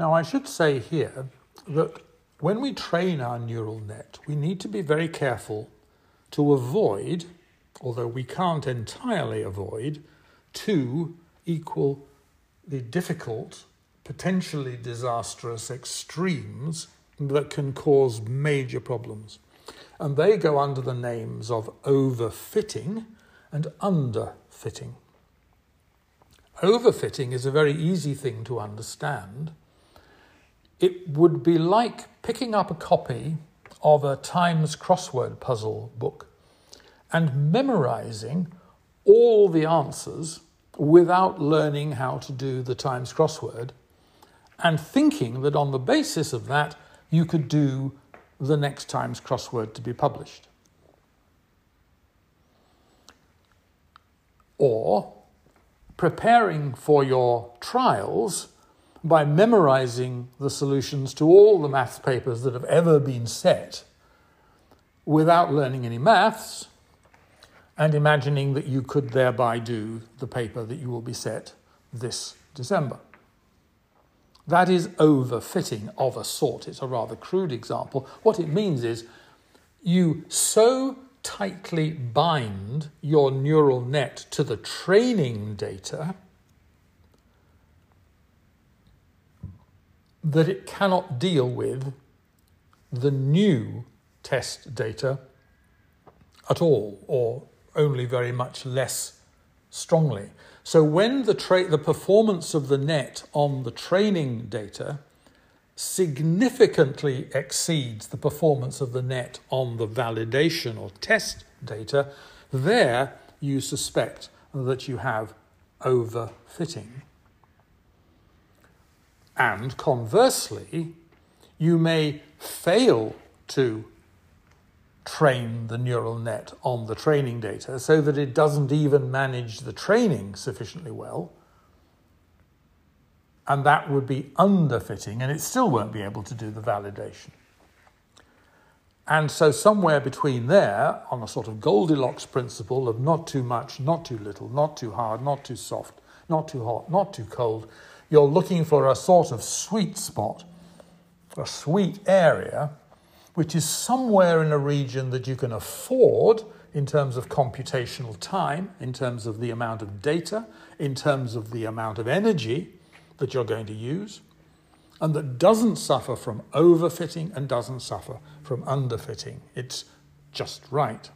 Now, I should say here that when we train our neural net, we need to be very careful to avoid, although we can't entirely avoid, two equal the difficult, potentially disastrous extremes that can cause major problems. And they go under the names of overfitting and underfitting. Overfitting is a very easy thing to understand. It would be like picking up a copy of a Times crossword puzzle book and memorizing all the answers without learning how to do the Times crossword and thinking that on the basis of that you could do the next Times crossword to be published. Or preparing for your trials by memorizing the solutions to all the maths papers that have ever been set without learning any maths and imagining that you could thereby do the paper that you will be set this December. That is overfitting of a sort. It's a rather crude example. What it means is you so tightly bind your neural net to the training data that it cannot deal with the new test data at all, or only very much less strongly. So when the, tra- the performance of the net on the training data significantly exceeds the performance of the net on the validation or test data, there you suspect that you have overfitting. And conversely, you may fail to train the neural net on the training data so that it doesn't even manage the training sufficiently well. And that would be underfitting, and it still won't be able to do the validation. And so, somewhere between there, on a sort of Goldilocks principle of not too much, not too little, not too hard, not too soft, not too hot, not too cold, you're looking for a sort of sweet spot, a sweet area, which is somewhere in a region that you can afford in terms of computational time, in terms of the amount of data, in terms of the amount of energy that you're going to use, and that doesn't suffer from overfitting and doesn't suffer from underfitting. It's just right.